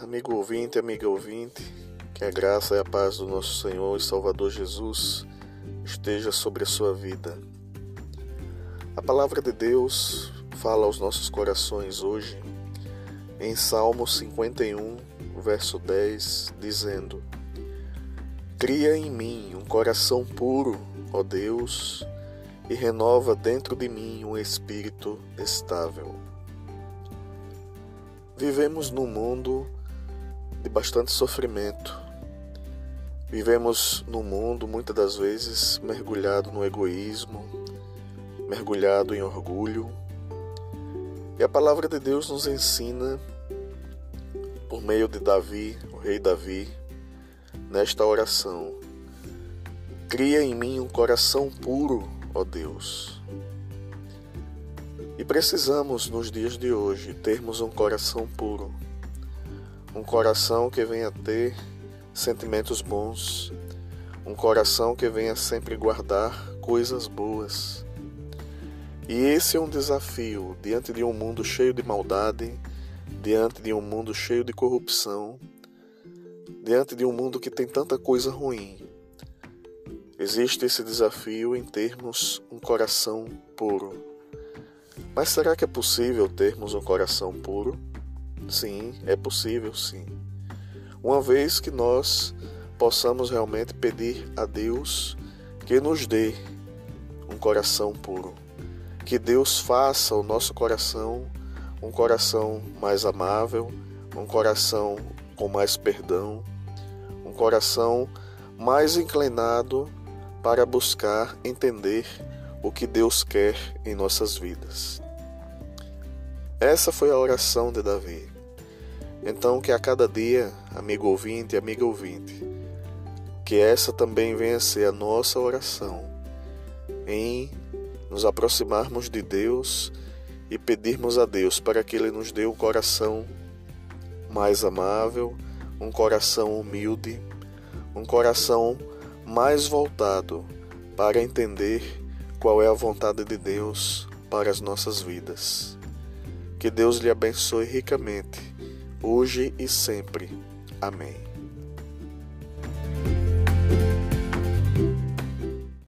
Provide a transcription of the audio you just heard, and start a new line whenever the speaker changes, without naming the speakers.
amigo ouvinte, amiga ouvinte, que a graça e a paz do nosso Senhor e Salvador Jesus esteja sobre a sua vida. A palavra de Deus fala aos nossos corações hoje em Salmo 51, verso 10, dizendo: Cria em mim um coração puro, ó Deus, e renova dentro de mim um espírito estável. Vivemos num mundo de bastante sofrimento. Vivemos num mundo muitas das vezes mergulhado no egoísmo, mergulhado em orgulho. E a palavra de Deus nos ensina, por meio de Davi, o rei Davi, nesta oração: Cria em mim um coração puro, ó Deus e precisamos, nos dias de hoje, termos um coração puro, um coração que venha ter sentimentos bons, um coração que venha sempre guardar coisas boas. E esse é um desafio diante de um mundo cheio de maldade, diante de um mundo cheio de corrupção, diante de um mundo que tem tanta coisa ruim. Existe esse desafio em termos um coração puro. Mas será que é possível termos um coração puro? Sim, é possível, sim. Uma vez que nós possamos realmente pedir a Deus que nos dê um coração puro, que Deus faça o nosso coração um coração mais amável, um coração com mais perdão, um coração mais inclinado para buscar entender o que Deus quer em nossas vidas. Essa foi a oração de Davi. Então, que a cada dia, amigo ouvinte, amiga ouvinte, que essa também venha ser a nossa oração, em nos aproximarmos de Deus e pedirmos a Deus para que Ele nos dê um coração mais amável, um coração humilde, um coração mais voltado para entender qual é a vontade de Deus para as nossas vidas. Que Deus lhe abençoe ricamente, hoje e sempre. Amém.